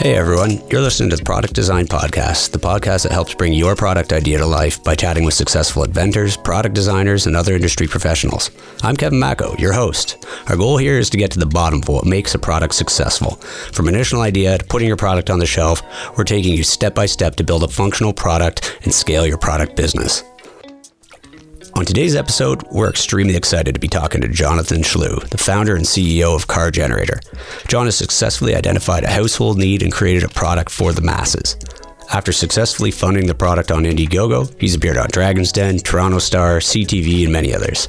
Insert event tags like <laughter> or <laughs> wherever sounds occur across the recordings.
Hey everyone, you're listening to the Product Design Podcast, the podcast that helps bring your product idea to life by chatting with successful inventors, product designers, and other industry professionals. I'm Kevin Mako, your host. Our goal here is to get to the bottom of what makes a product successful. From initial idea to putting your product on the shelf, we're taking you step by step to build a functional product and scale your product business. On today's episode, we're extremely excited to be talking to Jonathan Schloo, the founder and CEO of Car Generator. John has successfully identified a household need and created a product for the masses. After successfully funding the product on Indiegogo, he's appeared on Dragon's Den, Toronto Star, CTV, and many others.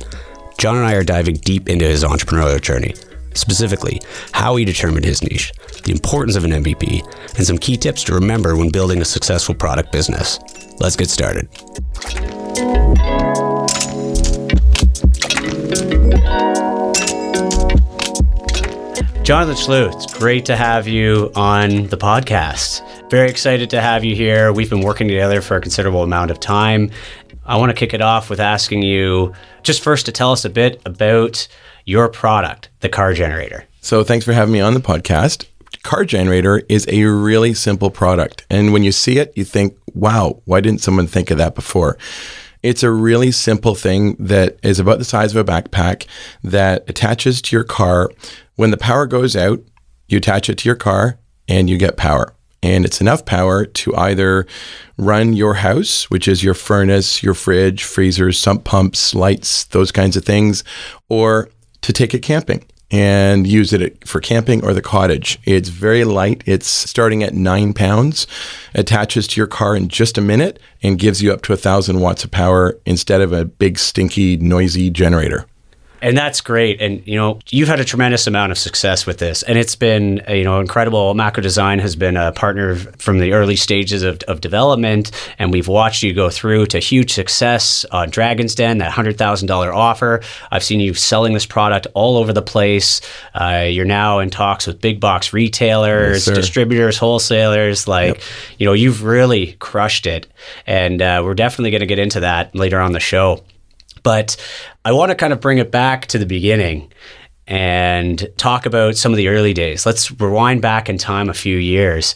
John and I are diving deep into his entrepreneurial journey, specifically how he determined his niche, the importance of an MVP, and some key tips to remember when building a successful product business. Let's get started. Jonathan Schloo, it's great to have you on the podcast. Very excited to have you here. We've been working together for a considerable amount of time. I want to kick it off with asking you just first to tell us a bit about your product, the car generator. So, thanks for having me on the podcast. Car Generator is a really simple product. And when you see it, you think, wow, why didn't someone think of that before? It's a really simple thing that is about the size of a backpack that attaches to your car. When the power goes out, you attach it to your car and you get power. And it's enough power to either run your house, which is your furnace, your fridge, freezers, sump pumps, lights, those kinds of things, or to take it camping and use it for camping or the cottage. It's very light. It's starting at nine pounds, attaches to your car in just a minute, and gives you up to a thousand watts of power instead of a big, stinky, noisy generator and that's great. And you know, you've had a tremendous amount of success with this, and it's been you know incredible. Mako Design has been a partner from the early stages of, of development, and we've watched you go through to huge success on Dragon's Den, that hundred thousand dollar offer. I've seen you selling this product all over the place. Uh, you're now in talks with big box retailers, yes, distributors, wholesalers. Like, yep. you know, you've really crushed it, and uh, we're definitely going to get into that later on the show. But I want to kind of bring it back to the beginning and talk about some of the early days. Let's rewind back in time a few years.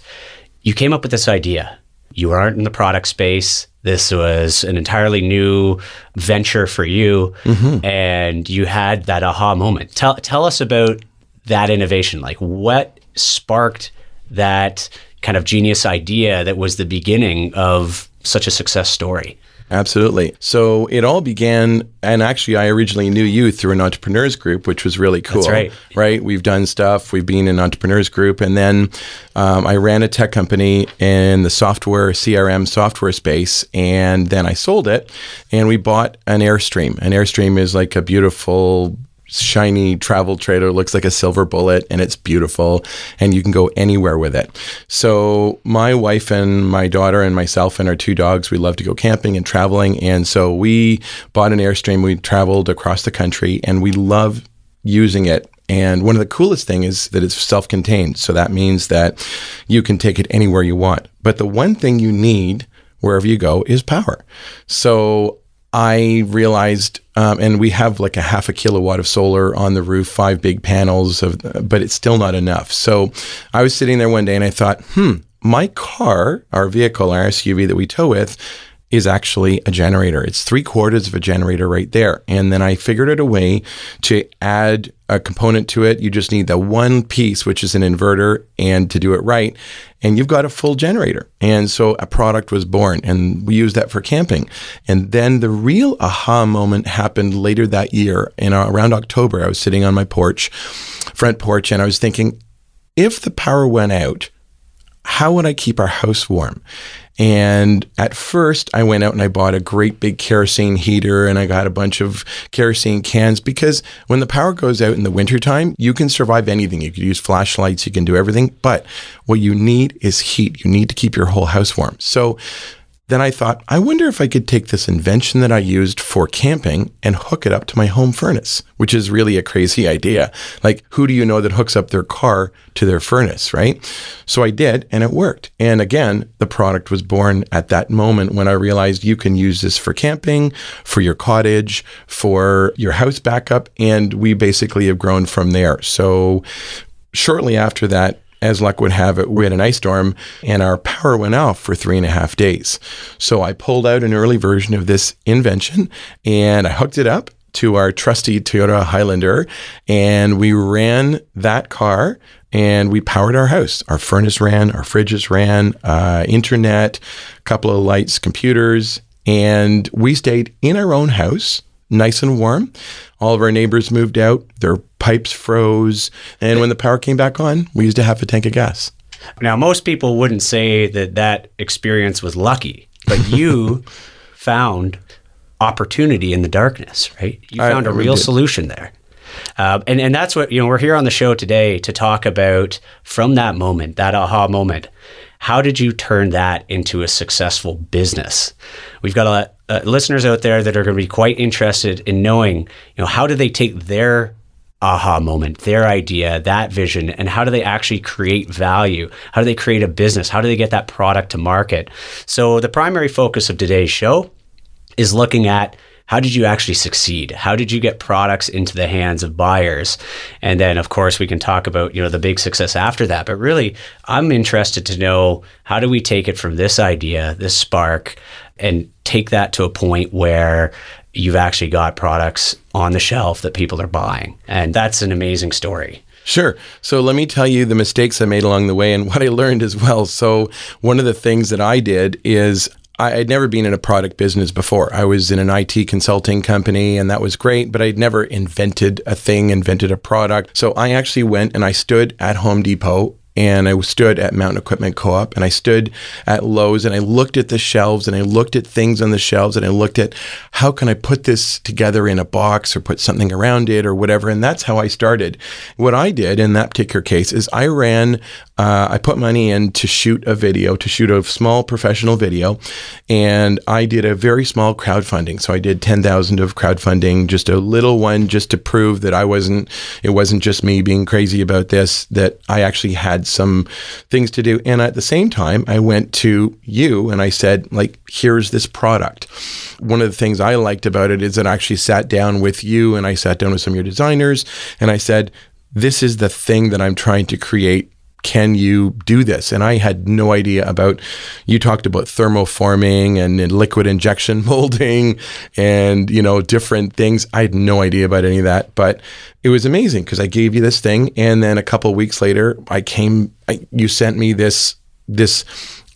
You came up with this idea. You aren't in the product space. This was an entirely new venture for you, mm-hmm. and you had that aha moment. Tell tell us about that innovation. Like what sparked that kind of genius idea that was the beginning of such a success story? Absolutely. So it all began, and actually, I originally knew you through an entrepreneurs group, which was really cool. That's right. Right. We've done stuff. We've been in entrepreneurs group, and then um, I ran a tech company in the software CRM software space, and then I sold it, and we bought an Airstream. An Airstream is like a beautiful shiny travel trailer looks like a silver bullet and it's beautiful and you can go anywhere with it. So my wife and my daughter and myself and our two dogs we love to go camping and traveling and so we bought an airstream. We traveled across the country and we love using it. And one of the coolest things is that it's self-contained so that means that you can take it anywhere you want. But the one thing you need wherever you go is power. So I realized, um, and we have like a half a kilowatt of solar on the roof, five big panels of, but it's still not enough. So I was sitting there one day and I thought, hmm, my car, our vehicle, our SUV that we tow with, is actually a generator. It's three quarters of a generator right there. And then I figured out a way to add a component to it. You just need the one piece, which is an inverter, and to do it right. And you've got a full generator. And so a product was born, and we used that for camping. And then the real aha moment happened later that year. In uh, around October, I was sitting on my porch, front porch, and I was thinking, if the power went out, how would I keep our house warm? And at first, I went out and I bought a great big kerosene heater and I got a bunch of kerosene cans because when the power goes out in the wintertime, you can survive anything. You can use flashlights, you can do everything. But what you need is heat. You need to keep your whole house warm. So then I thought, I wonder if I could take this invention that I used for camping and hook it up to my home furnace, which is really a crazy idea. Like, who do you know that hooks up their car to their furnace, right? So I did, and it worked. And again, the product was born at that moment when I realized you can use this for camping, for your cottage, for your house backup. And we basically have grown from there. So shortly after that, as luck would have it, we had an ice storm and our power went off for three and a half days. So I pulled out an early version of this invention and I hooked it up to our trusty Toyota Highlander and we ran that car and we powered our house. Our furnace ran, our fridges ran, uh, internet, a couple of lights, computers, and we stayed in our own house, nice and warm. All of our neighbors moved out, their pipes froze, and when the power came back on, we used to have a tank of gas. Now, most people wouldn't say that that experience was lucky, but <laughs> you found opportunity in the darkness, right? You found a I real did. solution there. Um, and, and that's what, you know, we're here on the show today to talk about from that moment, that aha moment. How did you turn that into a successful business? We've got a uh, listeners out there that are going to be quite interested in knowing, you know, how do they take their aha moment, their idea, that vision, and how do they actually create value? How do they create a business? How do they get that product to market? So the primary focus of today's show is looking at how did you actually succeed? How did you get products into the hands of buyers? And then of course we can talk about, you know, the big success after that. But really, I'm interested to know how do we take it from this idea, this spark and take that to a point where you've actually got products on the shelf that people are buying. And that's an amazing story. Sure. So let me tell you the mistakes I made along the way and <laughs> what I learned as well. So, one of the things that I did is I had never been in a product business before. I was in an IT consulting company and that was great, but I'd never invented a thing, invented a product. So I actually went and I stood at Home Depot and I stood at Mountain Equipment Co-op and I stood at Lowe's and I looked at the shelves and I looked at things on the shelves and I looked at how can I put this together in a box or put something around it or whatever and that's how I started. What I did in that particular case is I ran uh, I put money in to shoot a video, to shoot a small professional video, and I did a very small crowdfunding. So I did ten thousand of crowdfunding, just a little one, just to prove that I wasn't. It wasn't just me being crazy about this. That I actually had some things to do, and at the same time, I went to you and I said, like, here's this product. One of the things I liked about it is that I actually sat down with you and I sat down with some of your designers, and I said, this is the thing that I'm trying to create can you do this? And I had no idea about, you talked about thermoforming and, and liquid injection <laughs> molding and, you know, different things. I had no idea about any of that, but it was amazing because I gave you this thing. And then a couple weeks later, I came, I, you sent me this, this,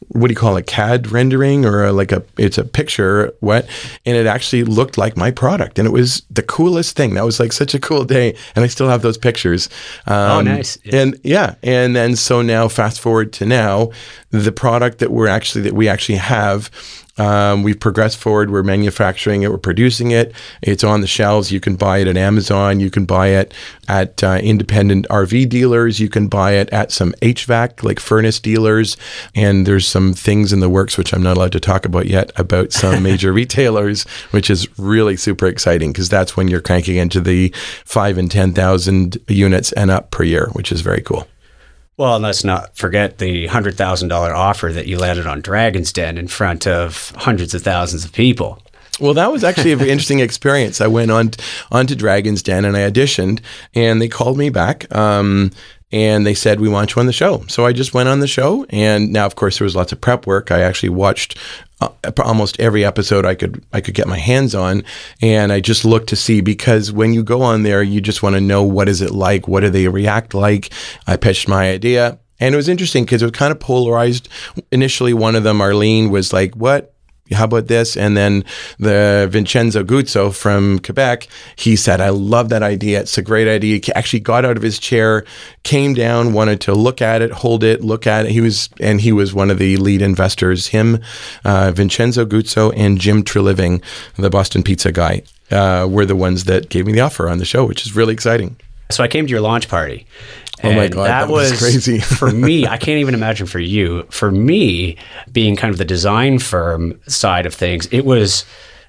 what do you call it CAD rendering or a, like a it's a picture what? And it actually looked like my product and it was the coolest thing. That was like such a cool day and I still have those pictures. Um, Oh, nice. and yeah and then so now fast forward to now the product that we're actually that we actually have um, we've progressed forward. We're manufacturing it. We're producing it. It's on the shelves. You can buy it at Amazon. You can buy it at uh, independent RV dealers. You can buy it at some HVAC, like furnace dealers. And there's some things in the works, which I'm not allowed to talk about yet, about some <laughs> major retailers, which is really super exciting because that's when you're cranking into the five and 10,000 units and up per year, which is very cool. Well, and let's not forget the hundred thousand dollar offer that you landed on Dragon's Den in front of hundreds of thousands of people. Well, that was actually an interesting experience. I went on onto Dragon's Den and I auditioned, and they called me back. Um, and they said we want you on the show. So I just went on the show, and now, of course, there was lots of prep work. I actually watched uh, almost every episode I could I could get my hands on, and I just looked to see because when you go on there, you just want to know what is it like, what do they react like. I pitched my idea, and it was interesting because it was kind of polarized. Initially, one of them, Arlene, was like, "What." How about this? And then the Vincenzo Guzzo from Quebec, he said, I love that idea. It's a great idea. He actually got out of his chair, came down, wanted to look at it, hold it, look at it. He was, and he was one of the lead investors, him, uh, Vincenzo Guzzo, and Jim Treliving, the Boston pizza guy, uh, were the ones that gave me the offer on the show, which is really exciting. So I came to your launch party. Oh my God, that was crazy. <laughs> for me, <laughs> I can't even imagine for you. For me, being kind of the design firm side of things, it was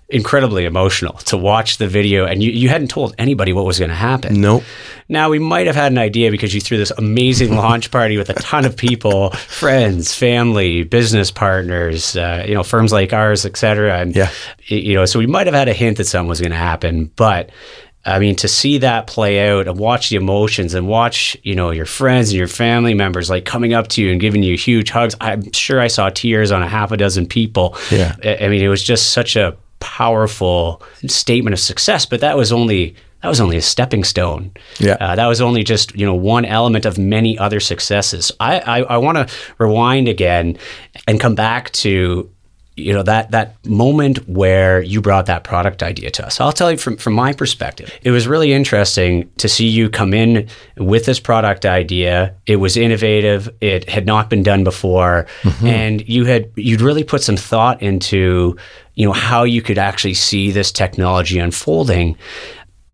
incredibly emotional to watch the video and you, you hadn't told anybody what was going to happen. Nope. Now we might have had an idea because you threw this amazing <laughs> launch party with a ton of people, friends, family, business partners, uh, you know, firms like ours, et cetera. And Yeah. you know, so we might have had a hint that something was going to happen, but I mean, to see that play out and watch the emotions and watch, you know, your friends and your family members like coming up to you and giving you huge hugs. I'm sure I saw tears on a half a dozen people. Yeah. I mean, it was just such a powerful statement of success, but that was only that was only a stepping stone. Yeah. Uh, that was only just you know one element of many other successes. I I, I want to rewind again and come back to you know that that moment where you brought that product idea to us. I'll tell you from from my perspective. It was really interesting to see you come in with this product idea. It was innovative. It had not been done before, mm-hmm. and you had you'd really put some thought into you know how you could actually see this technology unfolding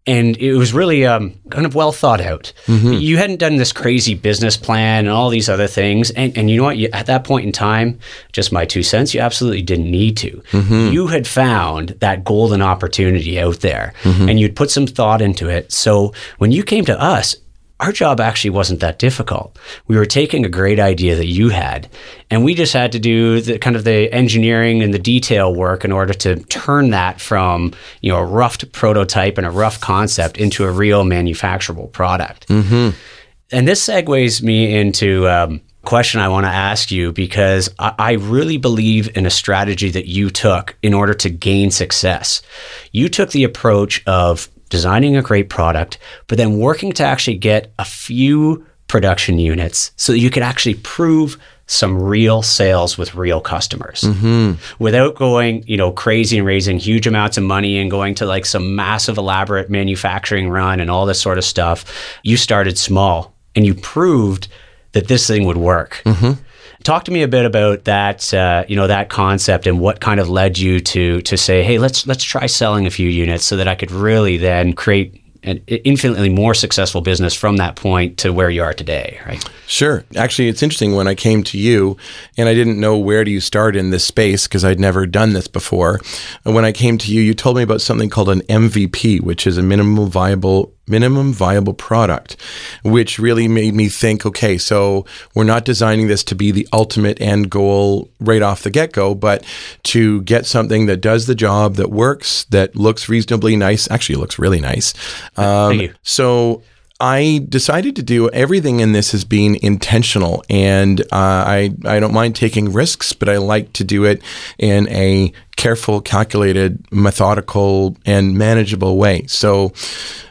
and it was really um, kind of well thought out. Mm-hmm. You hadn't done this crazy business plan and all these other things, and, and you know what? You, at that point in time, just my two cents, you absolutely didn't need to. Mm-hmm. You had found that golden opportunity out there, mm-hmm. and you'd put some thought into it. So when you came to us, our job actually wasn't that difficult. We were taking a great idea that you had, and we just had to do the kind of the engineering and the detail work in order to turn that from you know a rough prototype and a rough concept into a real manufacturable product. Mm-hmm. And this segues me into. Um, question I want to ask you because I, I really believe in a strategy that you took in order to gain success. You took the approach of designing a great product, but then working to actually get a few production units so that you could actually prove some real sales with real customers mm-hmm. without going, you know, crazy and raising huge amounts of money and going to like some massive elaborate manufacturing run and all this sort of stuff. You started small and you proved that this thing would work. Mm-hmm. Talk to me a bit about that, uh, you know, that concept and what kind of led you to to say, hey, let's let's try selling a few units so that I could really then create an infinitely more successful business from that point to where you are today, right? Sure. Actually, it's interesting when I came to you and I didn't know where do you start in this space because I'd never done this before. And when I came to you, you told me about something called an MVP, which is a minimum viable minimum viable product, which really made me think, okay, so we're not designing this to be the ultimate end goal right off the get-go, but to get something that does the job, that works, that looks reasonably nice. Actually, it looks really nice. Um, Thank you. so I decided to do everything in this as being intentional, and uh, I I don't mind taking risks, but I like to do it in a careful, calculated, methodical, and manageable way. So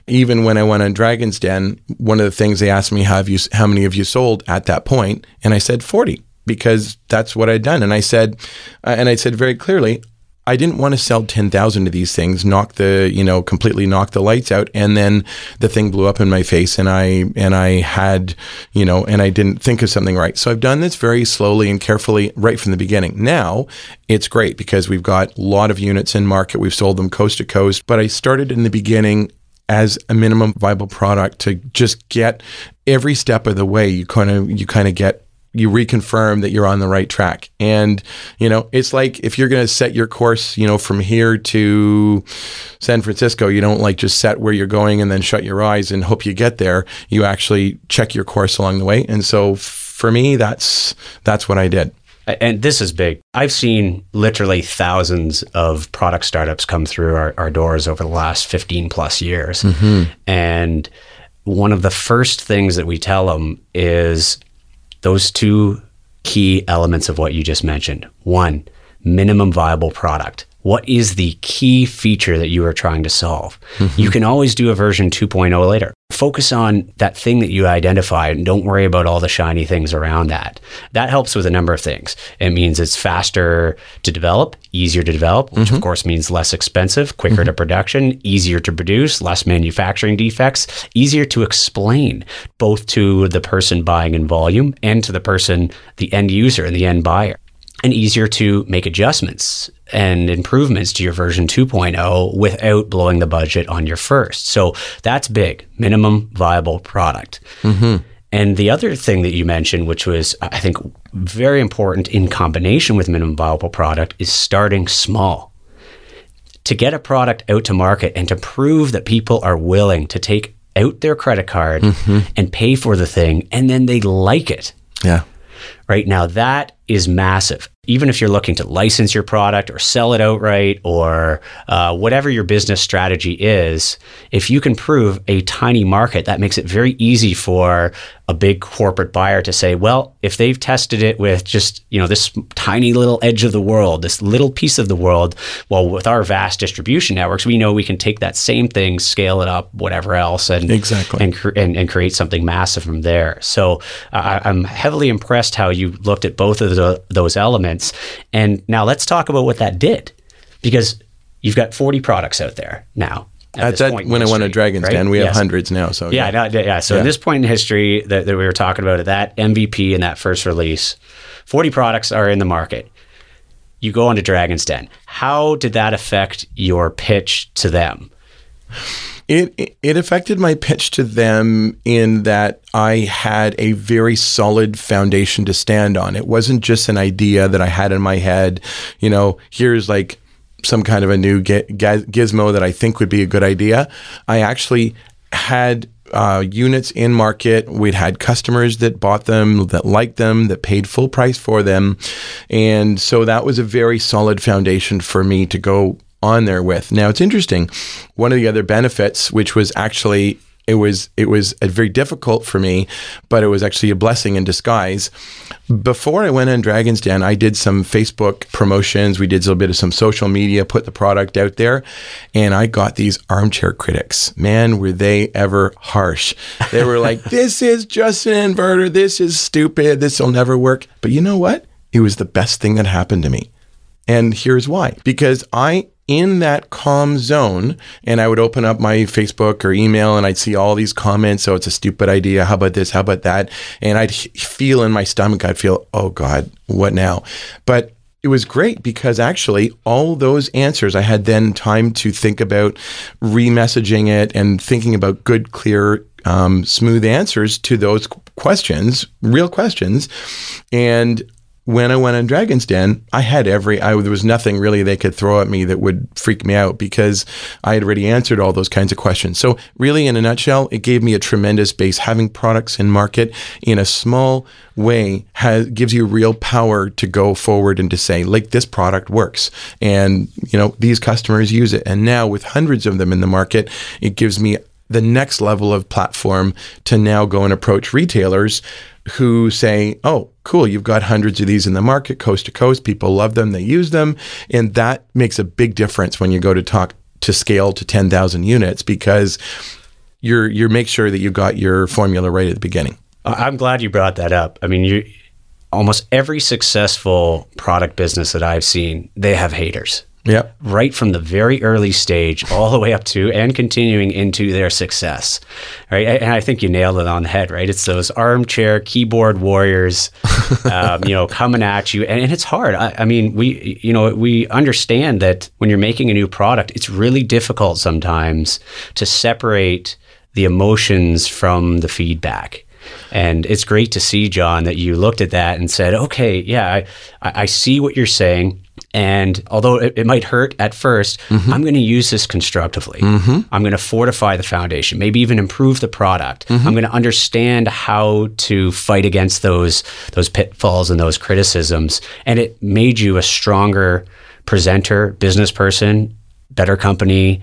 even when I went on Dragon's Den, one of the things they asked me, "Have you? How many of you sold at that point?" And I said forty because that's what I'd done, and I said, uh, and I said very clearly, I didn't want to sell 10,000 of these things, knock the, you know, completely knock the lights out. And then the thing blew up in my face and I, and I had, you know, and I didn't think of something right. So I've done this very slowly and carefully right from the beginning. Now it's great because we've got a lot of units in market. We've sold them coast to coast, but I started in the beginning as a minimum viable product to just get every step of the way. You kind of, you kind of get you reconfirm that you're on the right track. And, you know, it's like if you're going to set your course, you know, from here to San Francisco, you don't like just set where you're going and then shut your eyes and hope you get there. You actually check your course along the way. And so for me, that's that's what I did. And this is big. I've seen literally thousands of product startups come through our, our doors over the last 15 plus years. Mm-hmm. And one of the first things that we tell them is those two key elements of what you just mentioned. One, minimum viable product. What is the key feature that you are trying to solve? Mm-hmm. You can always do a version 2.0 later. Focus on that thing that you identify and don't worry about all the shiny things around that. That helps with a number of things. It means it's faster to develop, easier to develop, which of mm-hmm. course means less expensive, quicker to mm-hmm. production, easier to produce, less manufacturing defects, easier to explain both to the person buying in volume and to the person, the end user and the end buyer and easier to make adjustments and improvements to your version 2.0 without blowing the budget on your first. So that's big, minimum viable product. Mm-hmm. And the other thing that you mentioned, which was, I think, very important in combination with minimum viable product, is starting small. To get a product out to market and to prove that people are willing to take out their credit card mm-hmm. and pay for the thing and then they like it Yeah. right now that is massive. Even if you're looking to license your product or sell it outright or uh, whatever your business strategy is, if you can prove a tiny market, that makes it very easy for a big corporate buyer to say, well, if they've tested it with just you know this tiny little edge of the world, this little piece of the world, well, with our vast distribution networks, we know we can take that same thing, scale it up, whatever else, and exactly and and, and create something massive from there. So uh, I'm heavily impressed how you looked at both of the, uh, those elements. And now let's talk about what that did, because you've got 40 products out there now. At, at that when I went to Dragon's right? Den, we yes. have hundreds now. So yeah, yeah. No, yeah. So yeah. in this point in history that, that we were talking about, at that MVP and that first release, 40 products are in the market. You go into Dragon's Den. How did that affect your pitch to them? It it affected my pitch to them in that I had a very solid foundation to stand on. It wasn't just an idea that I had in my head. You know, here's like some kind of a new gizmo that I think would be a good idea. I actually had uh, units in market. We'd had customers that bought them, that liked them, that paid full price for them. And so that was a very solid foundation for me to go on there with. Now it's interesting. One of the other benefits, which was actually it was it was very difficult for me, but it was actually a blessing in disguise. Before I went on Dragon's Den, I did some Facebook promotions. We did a little bit of some social media, put the product out there, and I got these armchair critics. Man, were they ever harsh? They were like, <laughs> "This is just an inverter. This is stupid. This will never work." But you know what? It was the best thing that happened to me. And here's why. Because I in that calm zone and I would open up my Facebook or email and I'd see all these comments. So it's a stupid idea. How about this? How about that? And I'd feel in my stomach, I'd feel, oh God, what now? But it was great because actually all those answers I had then time to think about remessaging it and thinking about good, clear, um, smooth answers to those questions, real questions. And when I went on Dragon's Den, I had every, I, there was nothing really they could throw at me that would freak me out because I had already answered all those kinds of questions. So, really, in a nutshell, it gave me a tremendous base. Having products in market in a small way has, gives you real power to go forward and to say, like, this product works. And, you know, these customers use it. And now, with hundreds of them in the market, it gives me the next level of platform to now go and approach retailers who say, oh, cool, you've got hundreds of these in the market, coast to coast. People love them, they use them. And that makes a big difference when you go to talk to scale to 10,000 units because you're, you're make sure that you got your formula right at the beginning. I'm glad you brought that up. I mean, you almost every successful product business that I've seen, they have haters. Yeah. Right from the very early stage all the way up to and continuing into their success. Right. And I think you nailed it on the head, right? It's those armchair keyboard warriors, <laughs> um, you know, coming at you. And, and it's hard. I, I, mean, we, you know, we understand that when you're making a new product, it's really difficult sometimes to separate the emotions from the feedback. And it's great to see, John, that you looked at that and said, okay, yeah, I, I see what you're saying. And although it, it might hurt at 1st i mm-hmm. I'm going to use this constructively. Mm-hmm. I'm going to fortify the foundation, maybe even improve the product. Mm-hmm. I'm going to understand how to fight against those those pitfalls and those criticisms. And it made you a stronger presenter, business person, better company.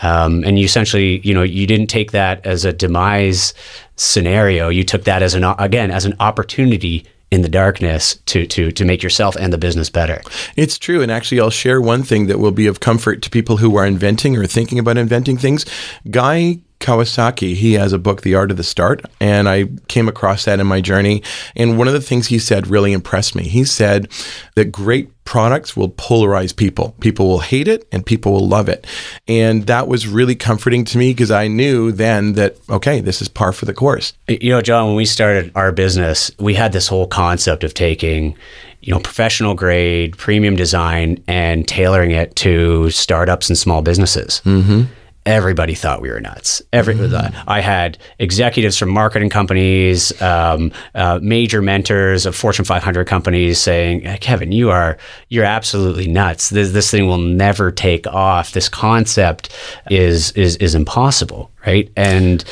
Um, and you essentially, you know, you didn't take that as a demise scenario. You took that as an again as an opportunity in the darkness to to to make yourself and the business better. It's true, and actually, I'll share one thing that will be of comfort to people who are inventing or thinking about inventing things. Guy Kawasaki, he has a book, The Art of the Start, and I came across that in my journey. And one of the things he said really impressed me. He said that great products will polarize people. People will hate it and people will love it. And that was really comforting to me because I knew then that, okay, this is par for the course. You know, John, when we started our business, we had this whole concept of taking you know, professional grade, premium design, and tailoring it to startups and small businesses. Mm-hmm everybody thought we were nuts. Every mm. I had executives from marketing companies, um, uh, major mentors of Fortune 500 companies saying, "Kevin, you are you're absolutely nuts. This this thing will never take off. This concept is is is impossible." Right? And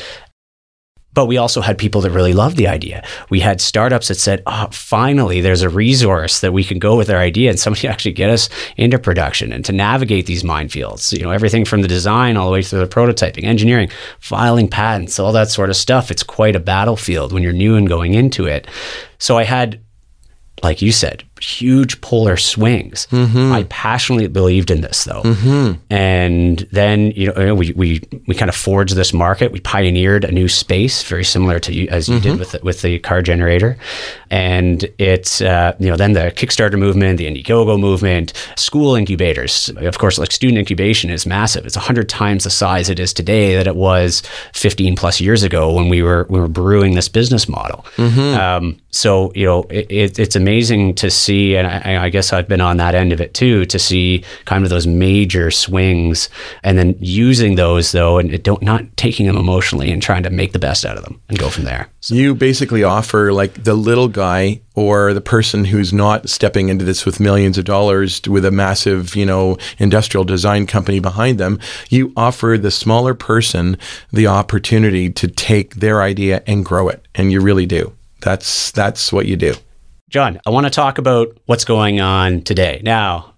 But we also had people that really loved the idea. We had startups that said, oh, finally, there's a resource that we can go with our idea and somebody <laughs> actually get us into production and to navigate these minefields. You know, everything from the design all the way through the prototyping, engineering, filing patents, all that sort of stuff. It's quite a battlefield when you're new and going into it. So I had like you said, huge polar swings. Mm-hmm. I passionately believed in this though. Mm-hmm. And then, you know, we, we, we kind of forged this market. We pioneered a new space very similar to you, as you mm-hmm. did with the, with the car generator. And it's, uh, you know, then the Kickstarter movement, the Indiegogo movement, school incubators. Of course, like student incubation is massive. It's a 100 times the size it is today that it was 15 plus years ago when we were, we were brewing this business model. Mm-hmm. Um, so, you know, it, it's amazing to see see, and I, I, guess I've been on that end of it too, to see kind of those major swings, and then using those though, and don't not taking them emotionally and trying to make the best out of them and go from there. So. You basically offer like the little guy or the person who's not stepping into this with millions of dollars with a massive, you know, industrial design company behind them. You offer the smaller person the opportunity to take their idea and grow it, and you really do. That's that's what you do. John, I want to talk about what's going on today. Now,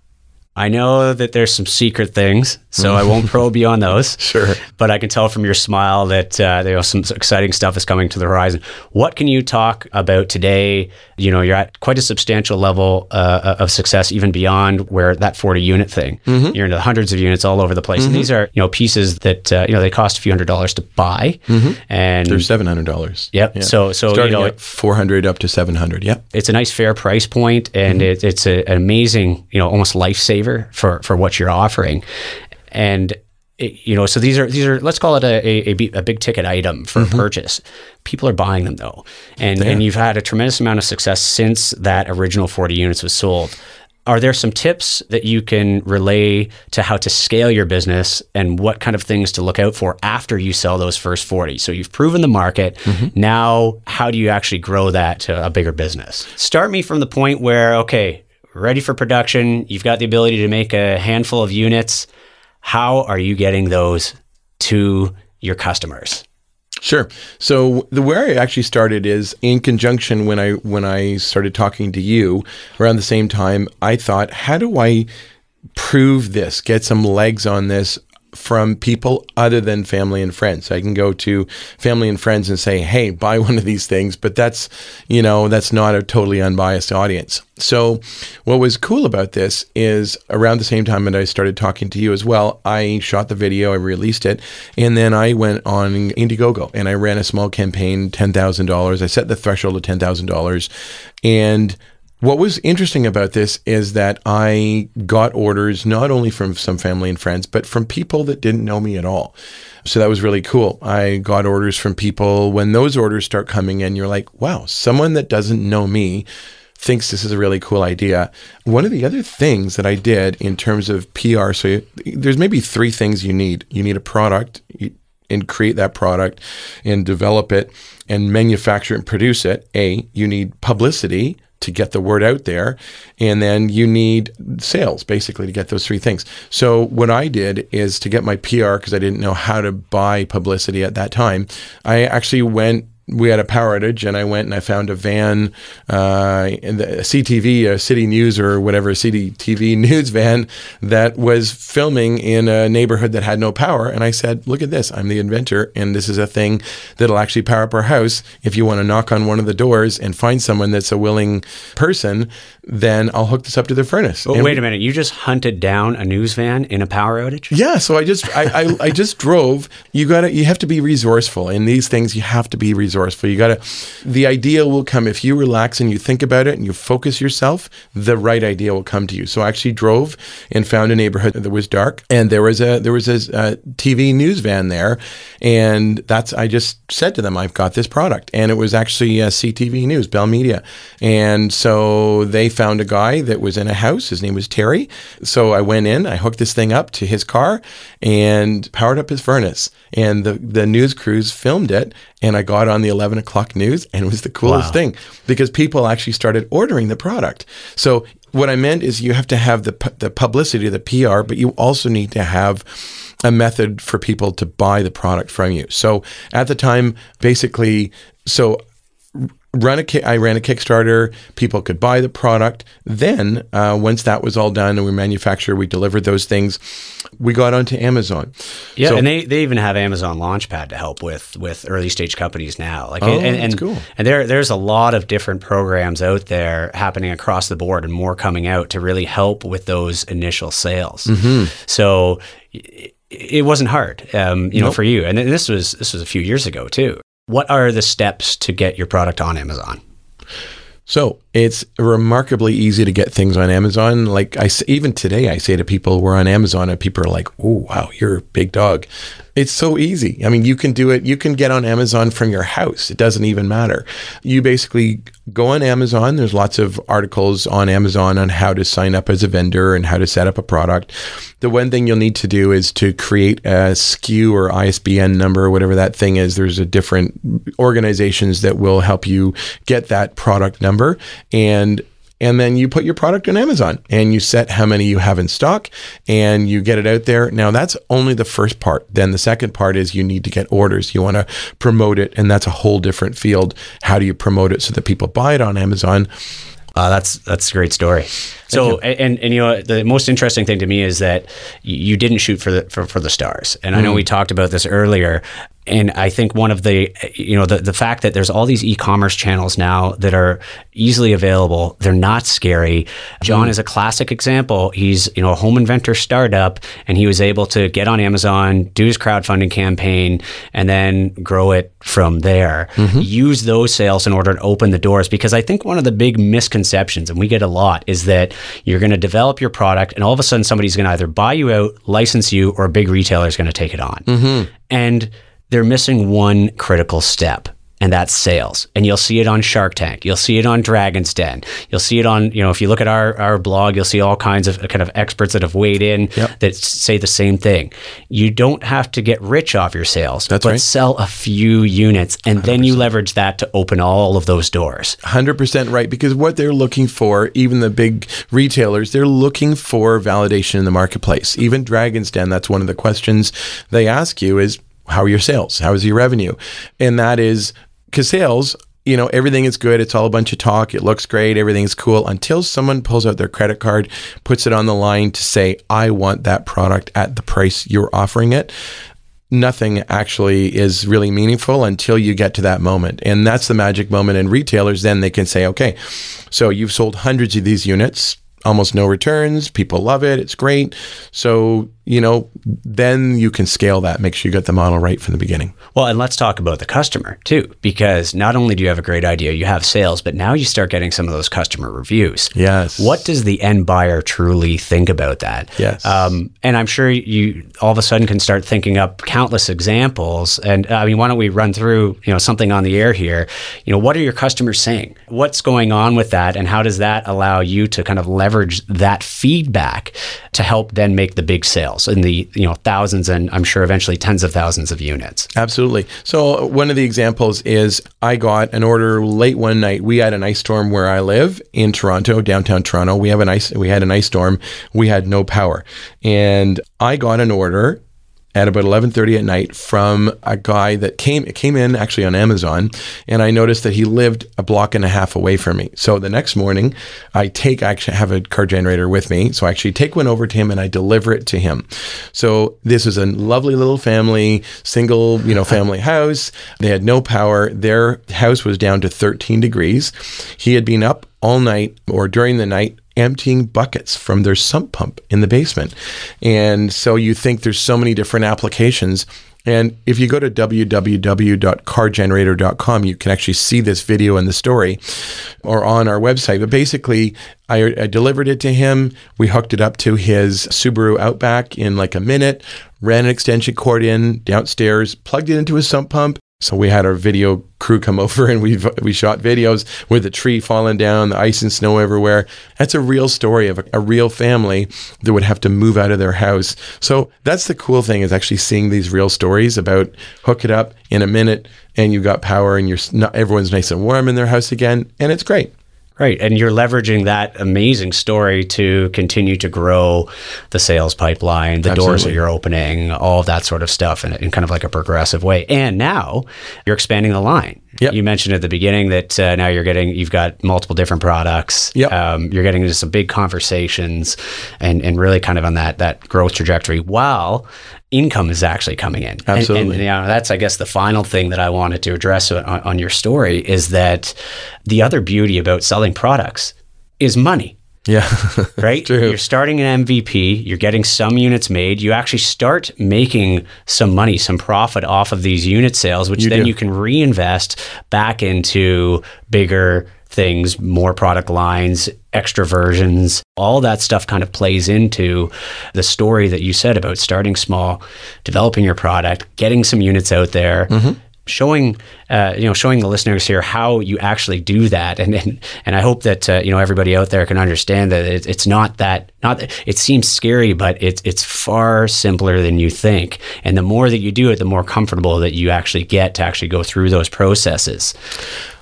I know that there's some secret things, so I won't <laughs> probe you on those. Sure. But I can tell from your smile that uh, there some exciting stuff is coming to the horizon. What can you talk about today? You know, you're at quite a substantial level uh, of success, even beyond where that 40 unit thing. Mm-hmm. You're into hundreds of units all over the place, mm-hmm. and these are you know pieces that uh, you know they cost a few hundred dollars to buy, mm-hmm. and they're seven hundred dollars. Yep. Yeah. So so Starting you know, at four hundred up to seven hundred. Yep. It's a nice fair price point, and mm-hmm. it, it's a, an amazing you know almost lifesaver for for what you're offering, and it, you know, so these are these are let's call it a, a, a big ticket item for mm-hmm. purchase. People are buying them though, and and you've had a tremendous amount of success since that original 40 units was sold. Are there some tips that you can relay to how to scale your business and what kind of things to look out for after you sell those first 40? So you've proven the market. Mm-hmm. Now, how do you actually grow that to a bigger business? Start me from the point where, okay, ready for production. You've got the ability to make a handful of units. How are you getting those to your customers? Sure. So the where I actually started is in conjunction when I when I started talking to you around the same time, I thought, how do I prove this, get some legs on this from people other than family and friends. I can go to family and friends and say, "Hey, buy <laughs> one of these things," but that's, you know, that's not a totally unbiased audience. So, what was cool about this is around the same time that I started talking to you as well, I shot the video, I released it, and then I went on Indiegogo and I ran a small campaign, $10,000. I set the threshold of $10,000 and what was interesting about this is that I got orders not only from some family and friends, but from people that didn't know me at all. So that was really cool. I got orders from people. When those orders start coming in, you're like, wow, someone that doesn't know me thinks this is a really cool idea. One of the other things that I did in terms of PR, so there's maybe three things you need. You need a product and create that product and develop it and manufacture and produce it. A, you need publicity to get the word out there. And then you need sales basically to get those three things. So what I did is to get my PR because I didn't know how to buy publicity at that time, I actually went we had a power outage and I went and I found a van uh, in the CTV, a City News or whatever, CTV <laughs> news van that was filming in a neighborhood that had no power. And I said, look at this. I'm the inventor and this is a thing that'll actually power up our house. If you want to knock on one of the doors and find someone that's a willing person, then I'll hook this up to their furnace. Well, wait a minute. You just hunted down a news van in a power outage? Yeah. So I just, I, I, I just <laughs> drove. You got to, you have to be resourceful in these things. You have to be resourceful You got to, the idea will come if you relax and you think about it and you focus yourself, the right idea will come to you. So I actually drove and found a neighborhood that was dark and there was a, there was a, a TV news van there. And that's, I just said to them, I've got this product. And it was actually uh, a CTV News, Bell Media. And so they found a guy that was in a house. His name was Terry. So I went in, I hooked this thing up to his car and powered up his furnace. And the, the news crews filmed it. And I got on the 11 o'clock news and it was the coolest Wow. thing because people actually started ordering the product. So what I meant is you have to have the, the publicity, the PR, but you also need to have a method for people to buy the product from you. So at the time, basically, so run a I ran a Kickstarter. People could buy the product. Then uh, once that was all done and we manufactured, we delivered those things. We got onto Amazon. Yeah, So- and they, they even have Amazon Launchpad to help with with early stage companies now. Like, Oh, and, and, that's cool. and there there's a lot of different programs out there happening across the board, and more coming out to really help with those initial sales. Mm-hmm. So it, it wasn't hard, um, you know, for you. And this was this was a few years ago too. What are the steps to get your product on Amazon? So it's remarkably easy to get things on Amazon. Like I even today, I say to people, "We're on Amazon," and people are like, "Oh, wow, you're a big dog." It's so easy. I mean, you can do it. You can get on Amazon from your house. It doesn't even matter. You basically go on Amazon. There's lots of articles on Amazon on how to sign up as a vendor and how to set up a product. The one thing you'll need to do is to create a SKU or ISBN number, or whatever that thing is. There's a different organizations that will help you get that product number and and then you put your product on Amazon and you set how many you have in stock and you get it out there. Now that's only the first part. Then the second part is you need to get orders. You want to promote it and that's a whole different field. How do you promote it so that people buy it on Amazon? Uh, that's that's a great story. So and, and and you know the most interesting thing to me is that you, you didn't shoot for the for, for the stars. And I know we talked about this earlier. And I think one of the you know the the fact that there's all these e-commerce channels now that are easily available. They're not scary. John mm. is a classic example. He's you know a home inventor startup, and he was able to get on Amazon, do his crowdfunding campaign, and then grow it from there. Mm-hmm. Use those sales in order to open the doors because I think one of the big misconceptions, and we get a lot, is that you're going to develop your product and all of a sudden somebody's going to either buy you out, license you, or a big retailer is going to take it on. Mm-hmm. And they're missing one critical step. And that's sales. And you'll see it on Shark Tank. You'll see it on Dragon's Den. You'll see it on, you know, if you look at our, our blog, you'll see all kinds of kind of experts that have weighed in Yep. that say the same thing. You don't have to get rich off your sales, That's but right. sell a few units and then you leverage that to open all of those doors. 100% right because what they're looking for even the big retailers they're looking for validation in the marketplace even dragon's den that's one of the questions they ask you is how are your sales how is your revenue and that is because sales you know everything is good it's all a bunch of talk it looks great everything's cool until someone pulls out their credit card puts it on the line to say i want that product at the price you're offering it nothing actually is really meaningful until you get to that moment. And that's the magic moment. And retailers then they can say, okay, so you've sold hundreds of these units, almost no returns. People love it. It's great. So, you know, then you can scale that, make sure you get the model right from the beginning. Well, and let's talk about the customer too, because not only do you have a great idea, you have sales, but now you start getting some of those customer reviews. Yes. What does the end buyer truly think about that? Yes. Um, and I'm sure you all of a sudden can start thinking up countless examples. And uh, I mean, why don't we run through you know something on the air here? You know, what are your customers saying? What's going on with that, and how does that allow you to kind of leverage that feedback to help then make the big sales in the you know thousands and I'm sure eventually tens of thousands of units? Absolutely. So uh, one of the examples is I got an order late one night. We had an ice storm where I live in Toronto, downtown Toronto. We have an ice we had an ice storm. We had no power. And I got an order at about 11:30 at night from a guy that came came in actually on Amazon and I noticed that he lived a block and a half away from me. So the next morning I take I actually have a car generator with me. So I actually take one over to him and I deliver it to him. So this is a lovely little family, single, you know, family house. They had no power. Their house was down to 13 degrees. He had been up all night or during the night emptying buckets from their sump pump in the basement. And so you think there's so many different applications. And if you go to www.cargenerator.com, you can actually see this video and the story or on our website. But basically, I, I delivered it to him. We hooked it up to his Subaru Outback in like a minute, ran an extension cord in downstairs, plugged it into his sump pump, So we had our video crew come <laughs> over and we we shot videos with the tree falling down, the ice and snow everywhere. That's a real story of a, a, real family that would have to move out of their house. So that's the cool thing is actually seeing these real stories about hook it up in a minute and you got power and you're not, everyone's nice and warm in their house again and it's great. Right. And you're leveraging that amazing story to continue to grow the sales pipeline, the Absolutely. doors that you're opening, all of that sort of stuff in, in, kind of like a progressive way. And now you're expanding the line. Yep. You mentioned at the beginning that uh, now you're getting, you've got multiple different products. Yep. Um, you're getting into some big conversations and, and really kind of on that, that growth trajectory while income is actually coming in. Absolutely. And, and, you know, that's, I guess, the final thing that I wanted to address on, on your story is that the other beauty about selling products is money. Yeah. <laughs> right? True. You're starting an MVP, you're getting some units made, you actually start making some money, some profit off of these unit sales, which you then do. you can reinvest back into bigger things, more product lines, extra versions, all that stuff kind of plays into the story that you said about starting small, developing your product, getting some units out there, mm-hmm showing uh, you know showing the listeners here how you actually do that. And and, and I hope that uh, you know everybody out there can understand that it, it's not that not that, it seems scary but it's it's far simpler than you think. And the more that you do it the more comfortable that you actually get to actually go through those processes.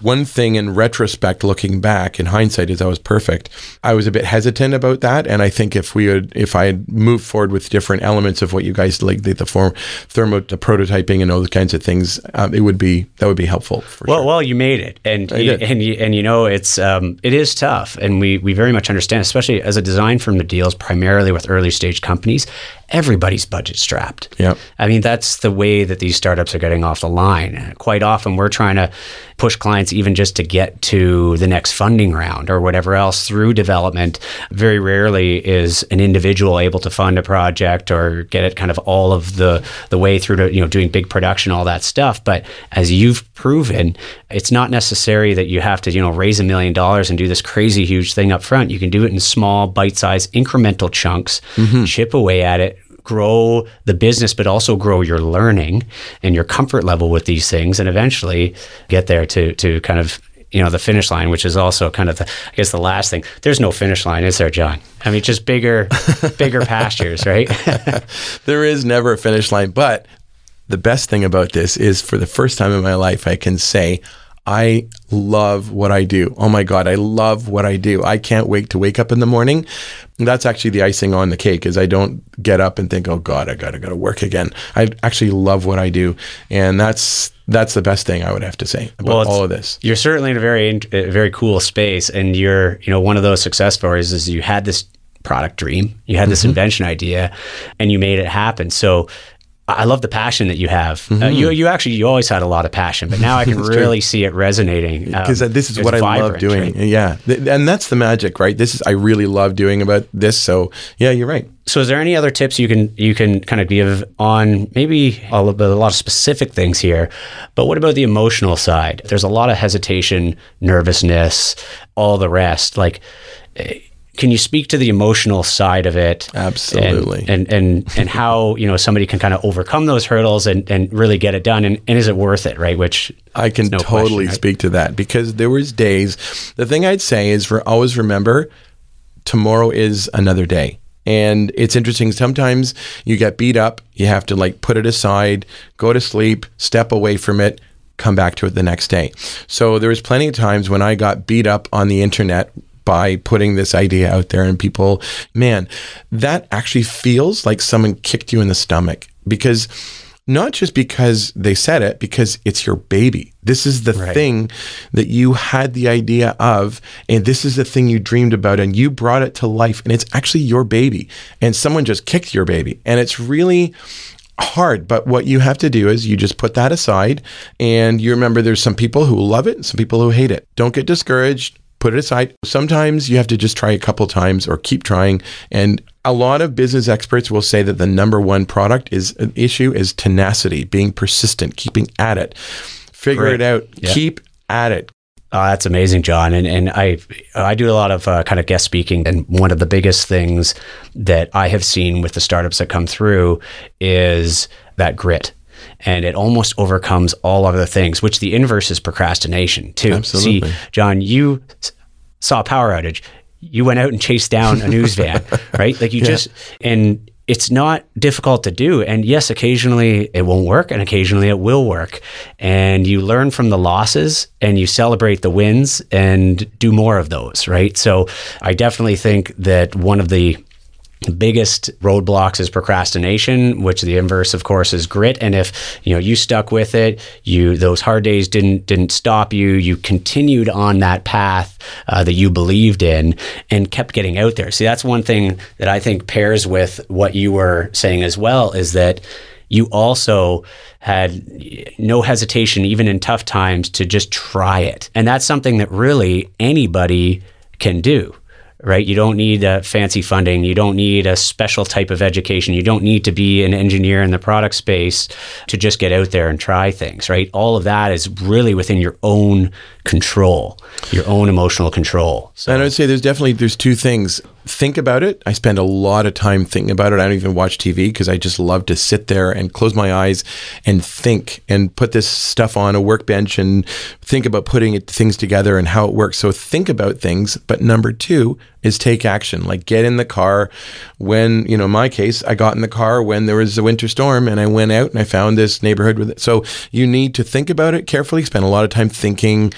One thing in retrospect looking back in hindsight is I was perfect. I was a bit hesitant about that. And I think if we had if I had moved forward with different elements of what you guys like the, the form thermo the prototyping and all those kinds of things um, it would be that would be helpful. well, sure. well, you made it, and you, and you, and you know it's um, it is tough, and we we very much understand, especially as a design firm that deals primarily with early stage companies everybody's budget strapped. Yeah. I mean, that's the way that these startups are getting off the line. Quite often, we're trying to push clients even just to get to the next funding round or whatever else through development. Very rarely is an individual able to fund a project or get it kind of all of the the way through to you know doing big production, all that stuff. But as you've proven, it's not necessary that you have to you know raise a million dollars and do this crazy huge thing up front. You can do it in small, bite-sized, incremental chunks, mm-hmm. chip away at it grow the business, but also grow your learning and your comfort level with these things, and eventually get there to to kind of you know the finish line, which is also kind of the I guess the last thing. There's no finish line, is there, John? I mean, just bigger bigger <laughs> pastures, right? <laughs> there is never a finish line, but the best thing about this is for the first time in my life, I can say I love what I do. Oh my God, I love what I do. I can't wait to wake up in the morning. That's actually the icing on the cake is I don't get up and think, oh God, I gotta go to work again. I actually love what I do. And that's that's the best thing I would have to say about well, all of this. You're certainly in a very a very cool space and you're, you know, one of those success stories is you had this product dream, you had this mm-hmm. invention idea and you made it happen. So I love the passion that you have. Uh, mm-hmm. Uh, you you actually you always had a lot of passion, but now I can <laughs> really true. see it resonating because um, this is what I love doing. Right? Yeah, and that's the magic, right? This is I really love doing about this. So yeah, you're right. So is there any other tips you can you can kind of give on maybe a, a lot of specific things here, but what about the emotional side? There's a lot of hesitation, nervousness, all the rest. Like eh, can you speak to the emotional side of it? Absolutely. And and and, and how <laughs> you know somebody can kind of overcome those hurdles and, and really get it done. And, and is it worth it right? Which i can no totally question, right? speak to that because there was days the thing i'd say is for always remember tomorrow is another day. And it's interesting sometimes you get beat up you have to like put it aside go to sleep step away from it come back to it the next day. So there was plenty of times when i got beat up on the internet by putting this idea out there and people, man, that actually feels like someone kicked you in the stomach because not just because they said it, because it's your baby. This is the right. thing that you had the idea of, and this is the thing you dreamed about, and you brought it to life, and it's actually your baby. And someone just kicked your baby. And it's really hard. But what you have to do is you just put that aside and you remember there's some people who love it, some people who hate it. Don't get discouraged put it aside. Sometimes you have to just try a couple times or keep trying. And a lot of business experts will say that the number one product is an issue is tenacity, being persistent, keeping at it. Figure Great. it out. Yeah. Keep at it. Oh, that's amazing, John. And and I I do a lot of uh, kind of guest speaking, and one of the biggest things that I have seen with the startups that come through is that grit and it almost overcomes all other things, which the inverse is procrastination too. Absolutely. See, John, you saw a power outage. You went out and chased down a news van, <laughs> right? Like you just, and it's not difficult to do. And yes, occasionally it won't work and occasionally it will work. And you learn from the losses and you celebrate the wins and do more of those, right? So I definitely think that one of the biggest roadblocks is procrastination which the inverse of course is grit. And if you know you stuck with it you those hard days didn't didn't stop you you continued on that path uh, that you believed in and kept getting out there. See that's one thing that i think pairs with what you were saying as well is that you also had no hesitation even in tough times to just try it. And that's something that really anybody can do right? You don't need uh, fancy funding. You don't need a special type of education. You don't need to be an engineer in the product space to just get out there and try things, right? All of that is really within your own control, your own emotional control. So And I would say there's definitely there's two things. Think about it. I spend a lot of time thinking about it. I don't even watch TV because I just love to sit there and close my eyes and think and put this stuff on a workbench and think about putting it, things together and how it works. So think about things. But number two is take action. Like get in the car. When you know, in my case, I got in the car when there was a winter storm and I went out and I found this neighborhood with it. So you need to think about it carefully. Spend a lot of time thinking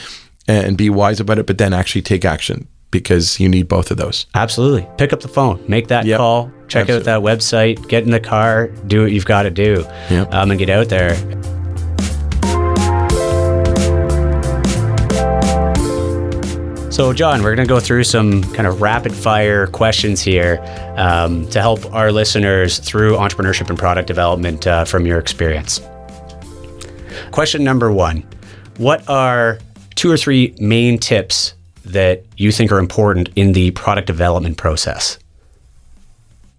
and be wise about it, but then actually take action because you need both of those. absolutely pick up the phone, make that Yep. call, check out that website, get in the car, do what you've got to do, Yep. um, and get out there. So, John, we're going to go through some kind of rapid fire questions here um, to help our listeners through entrepreneurship and product development uh, from your experience. Question number one What are two or three main tips that you think are important in the product development process?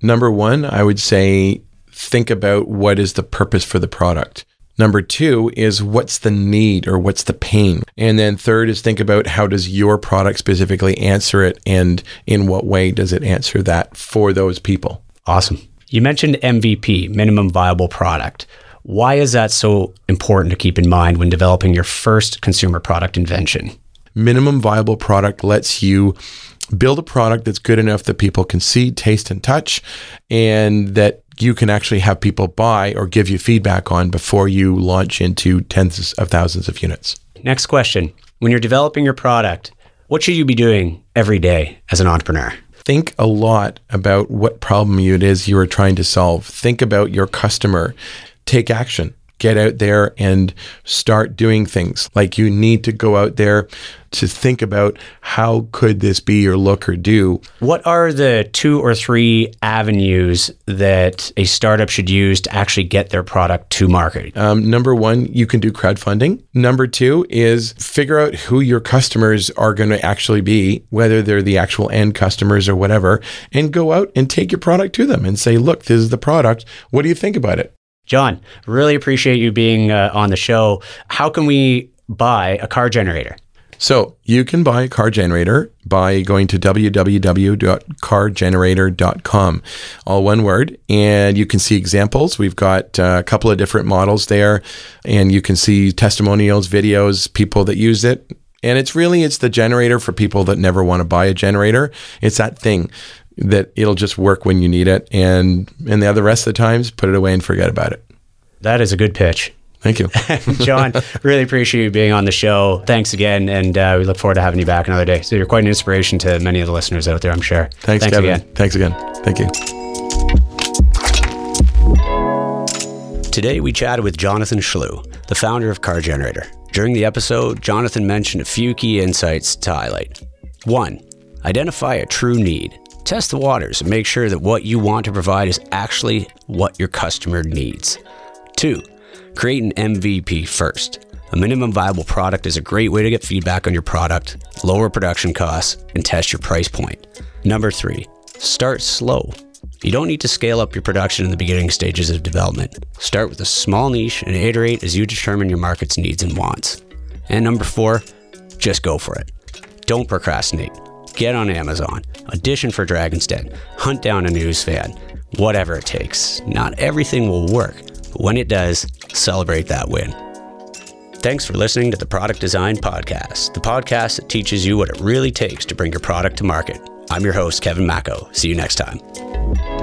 Number one, I would say think about what is the purpose for the product. Number two is what's the need or what's the pain. And then third is think about how does your product specifically answer it and in what way does it answer that for those people. Awesome. You mentioned MVP, minimum viable product. Why is that so important to keep in mind when developing your first consumer product invention? Minimum viable product lets you build a product that's good enough that people can see, taste, and touch, and that you can actually have people buy or give you feedback on before you launch into tens of thousands of units. Next question. When you're developing your product, what should you be doing every day as an entrepreneur? Think a lot about what problem it is you are trying to solve. Think about your customer. Take action. Get out there and start doing things. Like you need to go out there to think about how could this be your look or do. What are the two or three avenues that a startup should use to actually get their product to market? Um, number one, you can do crowdfunding. Number two is figure out who your customers are going to actually be, whether they're the actual end customers or whatever, and go out and take your product to them and say, look, this is the product. What do you think about it? John, really appreciate you being uh, on the show. How can we buy a car generator? So you can buy a car generator by going to www.cargenerator.com, all one word, and you can see examples. We've got uh, a couple of different models there, and you can see testimonials, videos, people that use it. And it's really it's the generator for people that never want to buy a generator. It's that thing that it'll just work when you need it, and and the other rest of the times put it away and forget about it. That is a good pitch. Thank you. <laughs> John, really appreciate you being on the show. Thanks again, and uh, we look forward to having you back another day. So you're quite an inspiration to many of the listeners out there, I'm sure. Thanks, Thanks Kevin. again. Thanks again. Thank you. Today we chatted with Jonathan Schloo, the founder of Car Generator. During the episode, Jonathan mentioned a few key insights to highlight. One, identify a true need. Test the waters and make sure that what you want to provide is actually what your customer needs. Two, create an MVP first. A minimum viable product is a great way to get feedback on your product, lower production costs, and test your price point. Number three, start slow. You don't need to scale up your production in the beginning stages of development. Start with a small niche and iterate as you determine your market's needs and wants. And number four, just go for it. Don't procrastinate. Get on Amazon, audition for Dragon's Den, hunt down a news fan, whatever it takes. Not everything will work, But when it does, celebrate that win. Thanks for listening to the Product Design Podcast, the podcast that teaches you what it really takes to bring your product to market. I'm your host, Kevin Mako. See you next time.